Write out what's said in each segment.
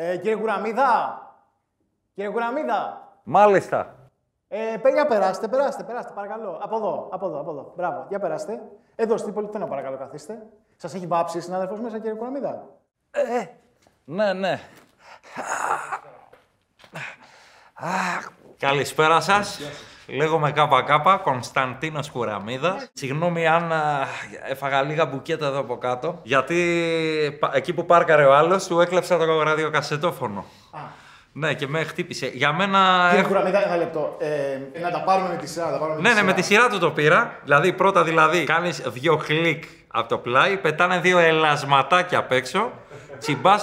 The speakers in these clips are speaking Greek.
Ε, κύριε Κουραμίδα. Κύριε Κουραμίδα. Μάλιστα. Ε, παι- για περάστε, περάστε, περάστε, παρακαλώ. Από εδώ, από εδώ, από εδώ. Μπράβο, για περάστε. Εδώ στην πολυθένα, παρακαλώ, καθίστε. Σας έχει βάψει συνάδελφος μέσα, κύριε Κουραμίδα. Ναι, ναι. Καλησπέρα σας. Λέγομαι ΚΚ, Κωνσταντίνος Κουραμίδας. Συγγνώμη αν α, έφαγα λίγα μπουκέτα εδώ από κάτω, γιατί πα- εκεί που πάρκαρε ο άλλος του έκλεψα το ραδιοκασετόφωνο. Ναι, και με χτύπησε. Για μένα... Κύριε έχω- Κουραμίδα, ένα λεπτό. Ε, να τα πάρουμε με τη σειρά. να Τα πάρουμε με Ναι, τη ναι, με τη σειρά του το πήρα. Δηλαδή, πρώτα δηλαδή, κάνεις δύο κλικ από το πλάι, πετάνε δύο ελασματάκια απ' έξω, τσιμπά.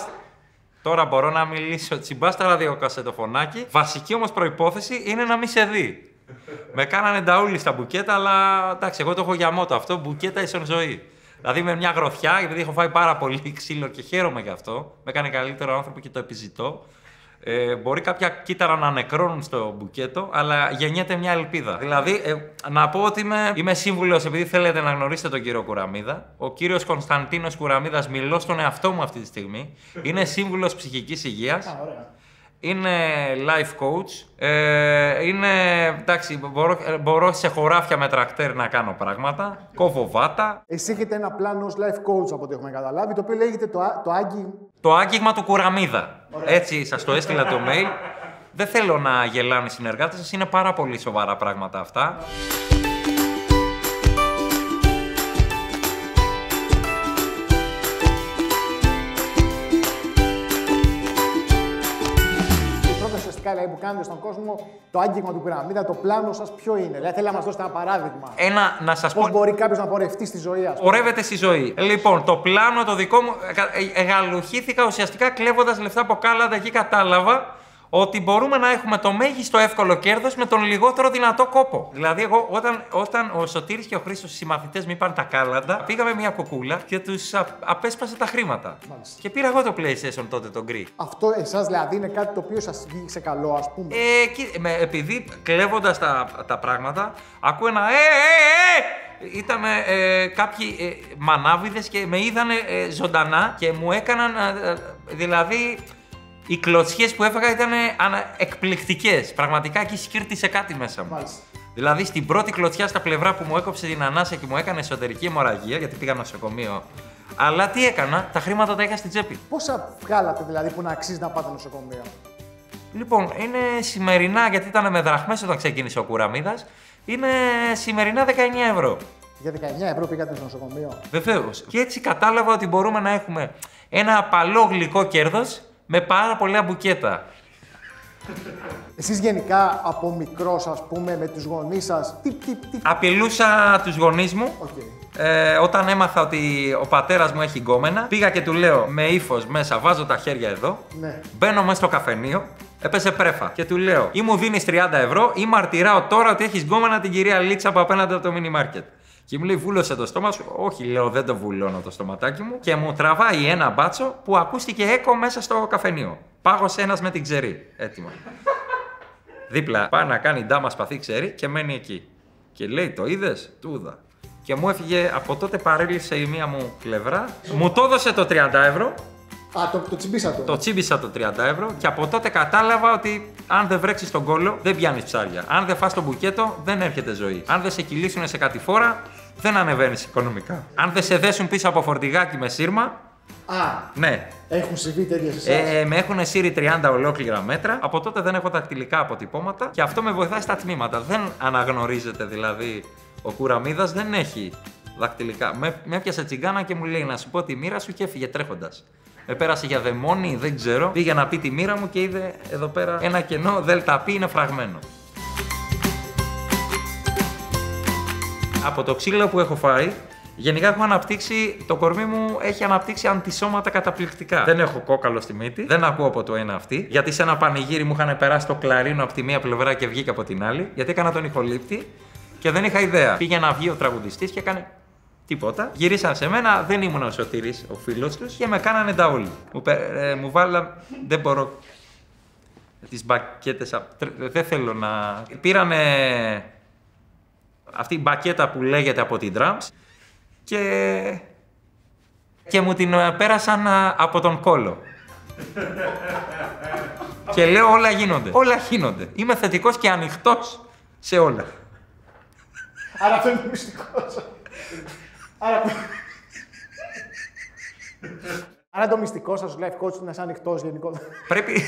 Τώρα μπορώ να μιλήσω. Τσιμπάς τα ραδιοκασετοφωνάκι. Βασική όμως προπόθεση είναι να μην σε δει. Με κάνανε νταούλι στα μπουκέτα, αλλά εντάξει, εγώ το έχω για μότο αυτό. Μπουκέτα ίσον ζωή. Δηλαδή με μια γροθιά, επειδή έχω φάει πάρα πολύ ξύλο και χαίρομαι γι' αυτό. Με έκανε καλύτερο άνθρωπο και το επιζητώ. Ε, μπορεί κάποια κύτταρα να νεκρώνουν στο μπουκέτο, αλλά γεννιέται μια ελπίδα. Δηλαδή, ε, να πω ότι είμαι, είμαι σύμβουλος, επειδή θέλετε να γνωρίσετε τον κύριο Κουραμίδα. Ο κύριος Κωνσταντίνος Κουραμίδας, μιλώ στον εαυτό μου αυτή τη στιγμή. Είναι σύμβουλος ψυχικής υγείας. Α, ωραία. Είναι life coach. Ε, είναι, εντάξει, μπορώ, ε, μπορώ σε χωράφια με τρακτέρ να κάνω πράγματα. Κόβω βάτα. Εσύ έχετε ένα πλάνο ως life coach από ό,τι έχουμε καταλάβει, το οποίο λέγεται το, α- το Άγγι. Το άγγιγμα του Κουραμίδα. Έτσι σας το έστειλα το mail. Δεν θέλω να γελάνε οι συνεργάτες σας, είναι πάρα πολύ σοβαρά πράγματα αυτά. Ουσιαστικά δηλαδή, που κάνετε στον κόσμο, το άγγιγμα του πυραμίδα, το πλάνο σας ποιο είναι. Δηλαδή, θέλει να μας δώσετε ένα παράδειγμα. Ένα, να σας Πώς πω, μπορεί κάποιος να πορευτεί στη ζωή, ας πούμε. Ορεύεται στη ζωή. Λοιπόν, το πλάνο το δικό μου. ε, ε, Εγαλουχήθηκα ουσιαστικά κλέβοντας λεφτά από κάλαντα. Εκεί κατάλαβα ότι μπορούμε να έχουμε το μέγιστο εύκολο κέρδος με τον λιγότερο δυνατό κόπο. Δηλαδή, εγώ όταν, όταν ο Σωτήρης και ο Χρήστος, οι συμμαθητέ μου είπαν τα κάλαντα, πήγαμε μια κουκούλα και τους απέσπασε τα χρήματα. Μάλιστα. Και πήρα εγώ το PlayStation τότε, τον γκρι. Αυτό εσάς δηλαδή είναι κάτι το οποίο σας βγήκε καλό, ας πούμε; Ε, κοί- με, επειδή κλέβοντας τα, τα πράγματα, ακούω ένα Ε, ε, ε! Ήταν ε, κάποιοι ε, μανάβιδες και με είδανε ε, ζωντανά και μου έκαναν. ε, ε, δηλαδή, οι κλωτσιές που έφαγα ήταν εκπληκτικές. Πραγματικά εκεί σκύρτησε κάτι μέσα μου. Μάλιστα. Δηλαδή στην πρώτη κλωτσιά στα πλευρά που μου έκοψε την ανάσα και μου έκανε εσωτερική αιμορραγία, γιατί πήγα νοσοκομείο. Αλλά τι έκανα, τα χρήματα τα είχα στην τσέπη. Πόσα βγάλατε δηλαδή που να αξίζει να πάτε νοσοκομείο; Λοιπόν, είναι σημερινά, γιατί ήταν με δραχμές όταν ξεκίνησε ο Κουραμίδας, είναι σημερινά 19 ευρώ. Για 19 ευρώ πήγατε στο νοσοκομείο; Βεβαίως. Και έτσι κατάλαβα ότι μπορούμε να έχουμε ένα απαλό γλυκό κέρδος με πάρα πολλά μπουκέτα. Εσείς γενικά από μικρός ας πούμε με τους γονείς σας, τι, τι, τι, Απειλούσα τους γονείς μου οκ. Ε, όταν έμαθα ότι ο πατέρας μου έχει γκόμενα, πήγα και του λέω με ύφος μέσα, βάζω τα χέρια εδώ, Ναι. μπαίνω μέσα στο καφενείο, έπεσε πρέφα και του λέω ή μου δίνεις 30 ευρώ ή μαρτυράω τώρα ότι έχεις γκόμενα την κυρία Λίτσα από απέναντι από το μίνι μάρκετ. Και μου λέει, βούλωσε το στόμα σου. Όχι, λέω, δεν το βουλώνω το στοματάκι μου. Και μου τραβάει ένα μπάτσο που ακούστηκε έκο μέσα στο καφενείο. Πάγωσε ένας με την ξερή. Έτοιμα. Δίπλα πάει να κάνει ντάμα σπαθί ξέρει και μένει εκεί. Και λέει, το είδες, του είδα. Και μου έφυγε από τότε παρέλυσε η μία μου πλευρά. Μου το έδωσε το 30 ευρώ, Α, το, το τσιμπήσατε. το τσίμπησα το 30 ευρώ και από τότε κατάλαβα ότι αν δεν βρέξεις τον κόλλο, δεν πιάνεις ψάρια. Αν δεν φας το μπουκέτο, δεν έρχεται ζωή. Αν δεν σε κυλήσουν σε κατηφόρα, δεν ανεβαίνεις οικονομικά. Αν δεν σε δέσουν πίσω από φορτηγάκι με σύρμα, Α, ναι. έχουν συμβεί τέτοια σε εσάς; Ε, με έχουν σύρει 30 ολόκληρα μέτρα. Από τότε δεν έχω δακτυλικά αποτυπώματα και αυτό με βοηθάει στα τμήματα. Δεν αναγνωρίζεται δηλαδή. Ο κουραμίδας δεν έχει δακτυλικά. Με, με έπιασε τσιγκάνα και μου λέει να σου πω τη μοίρα σου και έφυγε τρέχοντας. Με πέρασε για δαιμόνι, δεν ξέρω. Πήγε να πει τη μοίρα μου και είδε εδώ πέρα ένα κενό. ΔΕΛΤΑ πι είναι φραγμένο. Από το ξύλο που έχω φάει, γενικά έχω αναπτύξει, το κορμί μου έχει αναπτύξει αντισώματα καταπληκτικά. Δεν έχω κόκαλο στη μύτη, δεν ακούω από το ένα αυτή, γιατί σε ένα πανηγύρι μου είχαν περάσει το κλαρίνο από τη μία πλευρά και βγήκα από την άλλη, γιατί έκανα τον ηχολήπτη και δεν είχα ιδέα. Πήγε να βγει ο τραγουδιστής και έκανε τίποτα. Γυρίσαν σε μένα, δεν ήμουν ο Σωτήρης, ο φίλος τους, και με κάνανε τα όλοι. Μου, πε- ε, μου βάλα, δεν μπορώ. Τις μπακέτες. Δεν θέλω να. Πήρανε αυτή η μπακέτα που λέγεται από την Drums και, και μου την ε, πέρασαν α, από τον κόλο. και λέω όλα γίνονται. Όλα γίνονται. Είμαι θετικός και ανοιχτός σε όλα. Άρα αυτό είναι το μυστικός σου. Άρα... Άρα το μυστικό σας life coach είναι να είσαι ανοιχτός γενικότερα. Πρέπει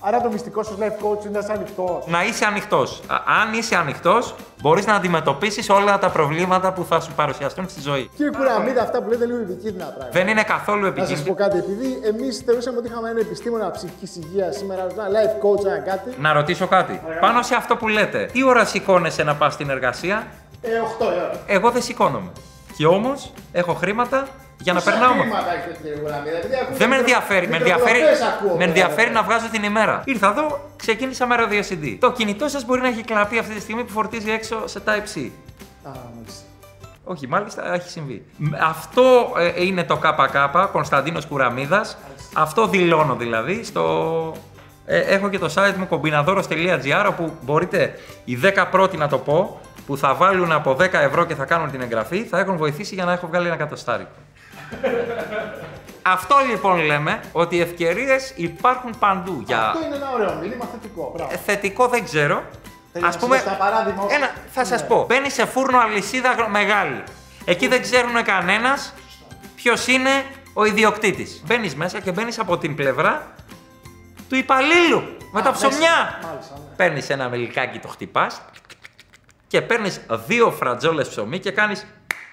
Άρα το μυστικό σας life coach είναι να είσαι ανοιχτός. να είσαι ανοιχτός. Αν είσαι ανοιχτός, μπορείς να αντιμετωπίσεις όλα τα προβλήματα που θα σου παρουσιαστούν στη ζωή. Κύριε Κουραμίδα, αυτά που λέτε λίγο επικίνδυνα πράγματα. Δεν είναι καθόλου Να σας πω επικίνδυνο. κάτι, επειδή εμείς θεωρούσαμε ότι είχαμε ένα επιστήμονα ψυχικής υγείας σήμερα, ένα life coach, ένα κάτι. Να ρωτήσω κάτι. Πάνω σε αυτό που λέτε, τι ώρα σηκώνεσαι να πας στην εργασία, Ε, 8 η ώρα. εγώ δεν σηκώνομαι. Και όμως έχω χρήματα για να περνάω. με- Χρήματα έχετε, κύριε Κουραμίδα, επειδή ακούω Δεν με μικρο- ενδιαφέρει. Με ενδιαφέρει, μικροπροπές ακούω, με ενδιαφέρει βέβαια. να βγάζω την ημέρα. Ήρθα εδώ, ξεκίνησα με ραδιοσυντή. Το κινητό σας μπορεί να έχει κλαπεί αυτή τη στιγμή που φορτίζει έξω σε Type-C. Α, μάλιστα. Όχι, μάλιστα έχει συμβεί. Μ, Αυτό ε, είναι το ΚΚ, Κωνσταντίνος Κουραμίδας. Αυτό δηλώνω δηλαδή. Στο... Ε, έχω και το site μου kombinadoros.gr όπου μπορείτε οι 10 πρώτοι να το πω που θα βάλουν από 10 ευρώ και θα κάνουν την εγγραφή θα έχουν βοηθήσει για να έχω βγάλει ένα κατοστάρικο. Αυτό λοιπόν λέμε ότι οι ευκαιρίες υπάρχουν παντού. Για... Αυτό είναι ένα ωραίο μήνυμα θετικό. Μπράβο. Ε, Θετικό δεν ξέρω. Θέλεις Ας να πούμε, μας δώσεις ένα παράδειγμα ως- ένα, θα σας Ναι. πω. Μπαίνει σε φούρνο αλυσίδα γρο- μεγάλη. Εκεί δεν ξέρουν κανένας ποιος είναι ο ιδιοκτήτης. Μπαίνεις μέσα και μπαίνεις από την πλευρά του υπαλλήλου με τα μέσα. ψωμιά. Μάλιστα, ναι. Παίρνεις ένα μελικάκι, το χτυπάς και παίρνεις δύο φρατζόλες ψωμί και κάνεις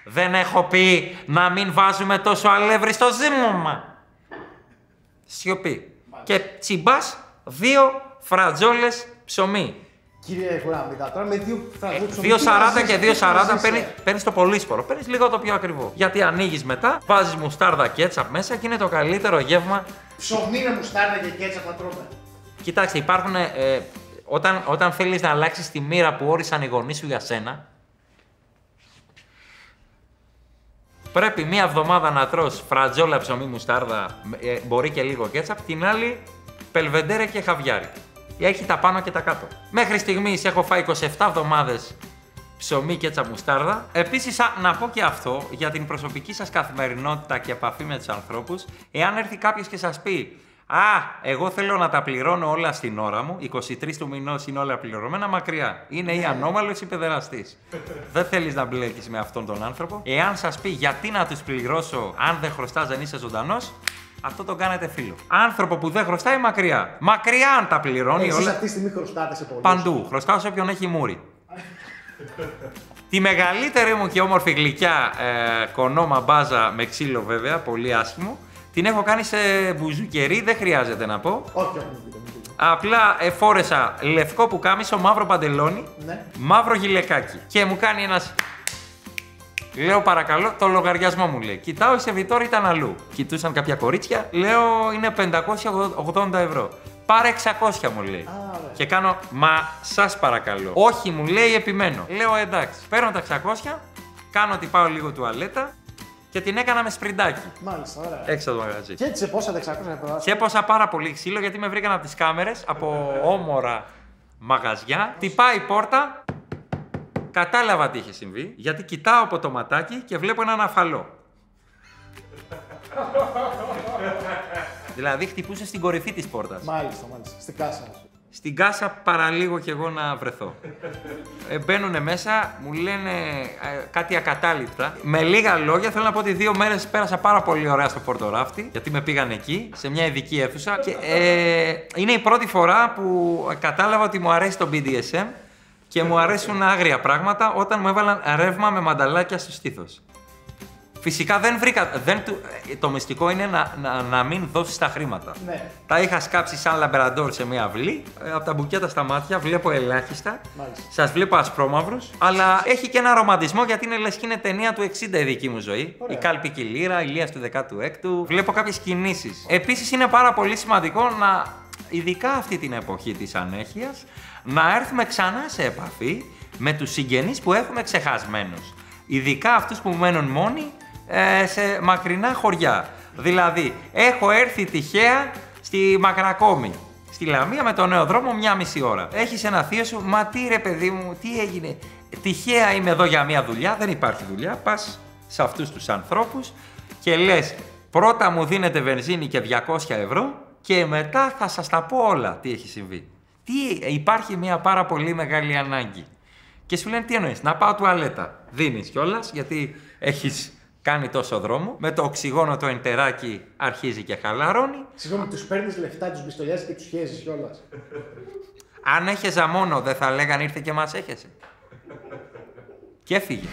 «Δεν έχω πει να μην βάζουμε τόσο αλεύρι στο ζύμωμα». Σιωπή. Και τσιμπάς δύο φρατζόλες ψωμί. Κύριε Κουραμίδα, τώρα με δύο φραγμού 2,40 και 2,40 παίρνει, παίρνεις το πολύσπορο. Παίρνεις λίγο το πιο ακριβό. Γιατί ανοίγεις μετά, βάζεις μουστάρδα κέτσαπ μέσα και είναι το καλύτερο γεύμα. Ψωμί με μουστάρδα και κέτσα θα τρώμε. Κοιτάξτε, υπάρχουν. Ε, όταν, όταν θέλεις να αλλάξεις τη μοίρα που όρισαν οι γονείς σου για σένα, πρέπει μία εβδομάδα να τρως φρατζόλα ψωμί μουστάρδα, ε, μπορεί και λίγο κέτσαπ, την άλλη πελβεντέρε και χαβιάρι. Έχει τα πάνω και τα κάτω. Μέχρι στιγμής έχω φάει 27 εβδομάδες ψωμί κέτσαπ μουστάρδα. Επίσης, α, να πω και αυτό για την προσωπική σας καθημερινότητα και επαφή με τους ανθρώπους. Εάν έρθει κάποιος και σας πει Α, εγώ θέλω να τα πληρώνω όλα στην ώρα μου. 23 του μηνός είναι όλα πληρωμένα μακριά. Είναι ή ανώμαλος ή παιδεραστής. δεν θέλεις να μπλέκεις με αυτόν τον άνθρωπο. Εάν σας πει γιατί να τους πληρώσω, αν δεν χρωστάς, δεν είσαι ζωντανός, αυτό τον κάνετε φίλο. Άνθρωπο που δεν χρωστάει μακριά. Μακριά αν τα πληρώνει Εσείς όλα. αυτή τη στιγμή χρωστάτε σε πολλούς. Παντού. Χρωστάω σε όποιον έχει μούρι. Τη μεγαλύτερη μου και όμορφη γλυκιά ε, κονόμα μπάζα με ξύλο βέβαια, πολύ άσχημο, την έχω κάνει σε μπουζουκερί, δεν χρειάζεται να πω. Όχι, όχι, μην πείτε, μην πείτε. Απλά ε, φόρεσα λευκό πουκάμισο, μαύρο παντελόνι, Ναι. μαύρο γυλαικάκι. Και μου κάνει ένας... Λέω παρακαλώ, το λογαριασμό μου λέει. Κοιτάω, η σεβιτόρη ήταν αλλού. Κοιτούσαν κάποια κορίτσια, λέω είναι 580 ευρώ. Πάρε 600 μου λέει. Α, ωραία. Και κάνω, μα σας παρακαλώ. Όχι μου λέει, επιμένω. Λέω εντάξει. Παίρνω τα 600, κάνω ότι πάω λίγο τουαλέτα και την έκανα με σπριντάκι. Μάλιστα, ωραία. Έξω από το μαγαζί. Και έτσι σε πόσα 600 ευρώ. Και έπωσα πάρα πολύ ξύλο γιατί με βρήκαν από τις κάμερες, από όμορα μαγαζιά. Τυπάει η πόρτα, κατάλαβα τι είχε συμβεί, γιατί κοιτάω από το ματάκι και βλέπω έναν αφαλό. δηλαδή χτυπούσε στην κορυφή της πόρτας. Μάλιστα, μάλιστα. Στην κάσα. Στην κάσα παραλίγο κι εγώ να βρεθώ. Ε, Μπαίνουν μέσα, μου λένε ε, κάτι ακατάληπτα. Με λίγα λόγια θέλω να πω ότι δύο μέρες πέρασα πάρα πολύ ωραία στο Πορτοράφτη, γιατί με πήγαν εκεί, σε μια ειδική αίθουσα. Και, ε, είναι η πρώτη φορά που κατάλαβα ότι μου αρέσει το BDSM και μου αρέσουν άγρια πράγματα όταν μου έβαλαν ρεύμα με μανταλάκια στο στήθος. Φυσικά δεν βρήκα. Δεν, του- ε, το μυστικό είναι να, να, να μην δώσεις τα χρήματα. Ναι. Τα είχα σκάψει σαν λαμπεραντόρ σε μια αυλή. Ε, από τα μπουκέτα στα μάτια βλέπω ελάχιστα. Μάλιστα. Σας βλέπω ασπρόμαυρους. Αλλά έχει και ένα ρομαντισμό γιατί είναι λες και είναι ταινία του 60 η δική μου ζωή. Ωραία. Η κάλπικη λύρα, η Ηλίας του 16ου. Βλέπω κάποιες κινήσεις. Επίσης είναι πάρα πολύ σημαντικό να, ειδικά αυτή την εποχή της ανέχειας, να έρθουμε ξανά σε επαφή με τους συγγενείς που έχουμε ξεχασμένους. Ειδικά αυτούς που μένουν μόνοι ε, σε μακρινά χωριά. Δηλαδή, έχω έρθει τυχαία στη Μακρακόμη. Στη Λαμία με τον νέο δρόμο μια μισή ώρα. Έχεις ένα θείο σου, μα τι ρε παιδί μου, τι έγινε. Τυχαία είμαι εδώ για μια δουλειά, δεν υπάρχει δουλειά. Πας σε αυτούς τους ανθρώπους και λες, Πρώτα μου δίνετε βενζίνη και 200 ευρώ και μετά θα σας τα πω όλα τι έχει συμβεί. Τι, υπάρχει μια πάρα πολύ μεγάλη ανάγκη. Και σου λένε τι εννοείς, να πάω τουαλέτα. Δίνεις κιόλας γιατί έχεις κάνει τόσο δρόμο. Με το οξυγόνο το εντεράκι αρχίζει και χαλαρώνει. Συγγνώμη, τους παίρνεις λεφτά, τους πιστολιάζεις και τους χέζεις κιόλας. Αν έχεζα μόνο, δεν θα λέγανε ήρθε και μας έχεσε. Και έφυγε.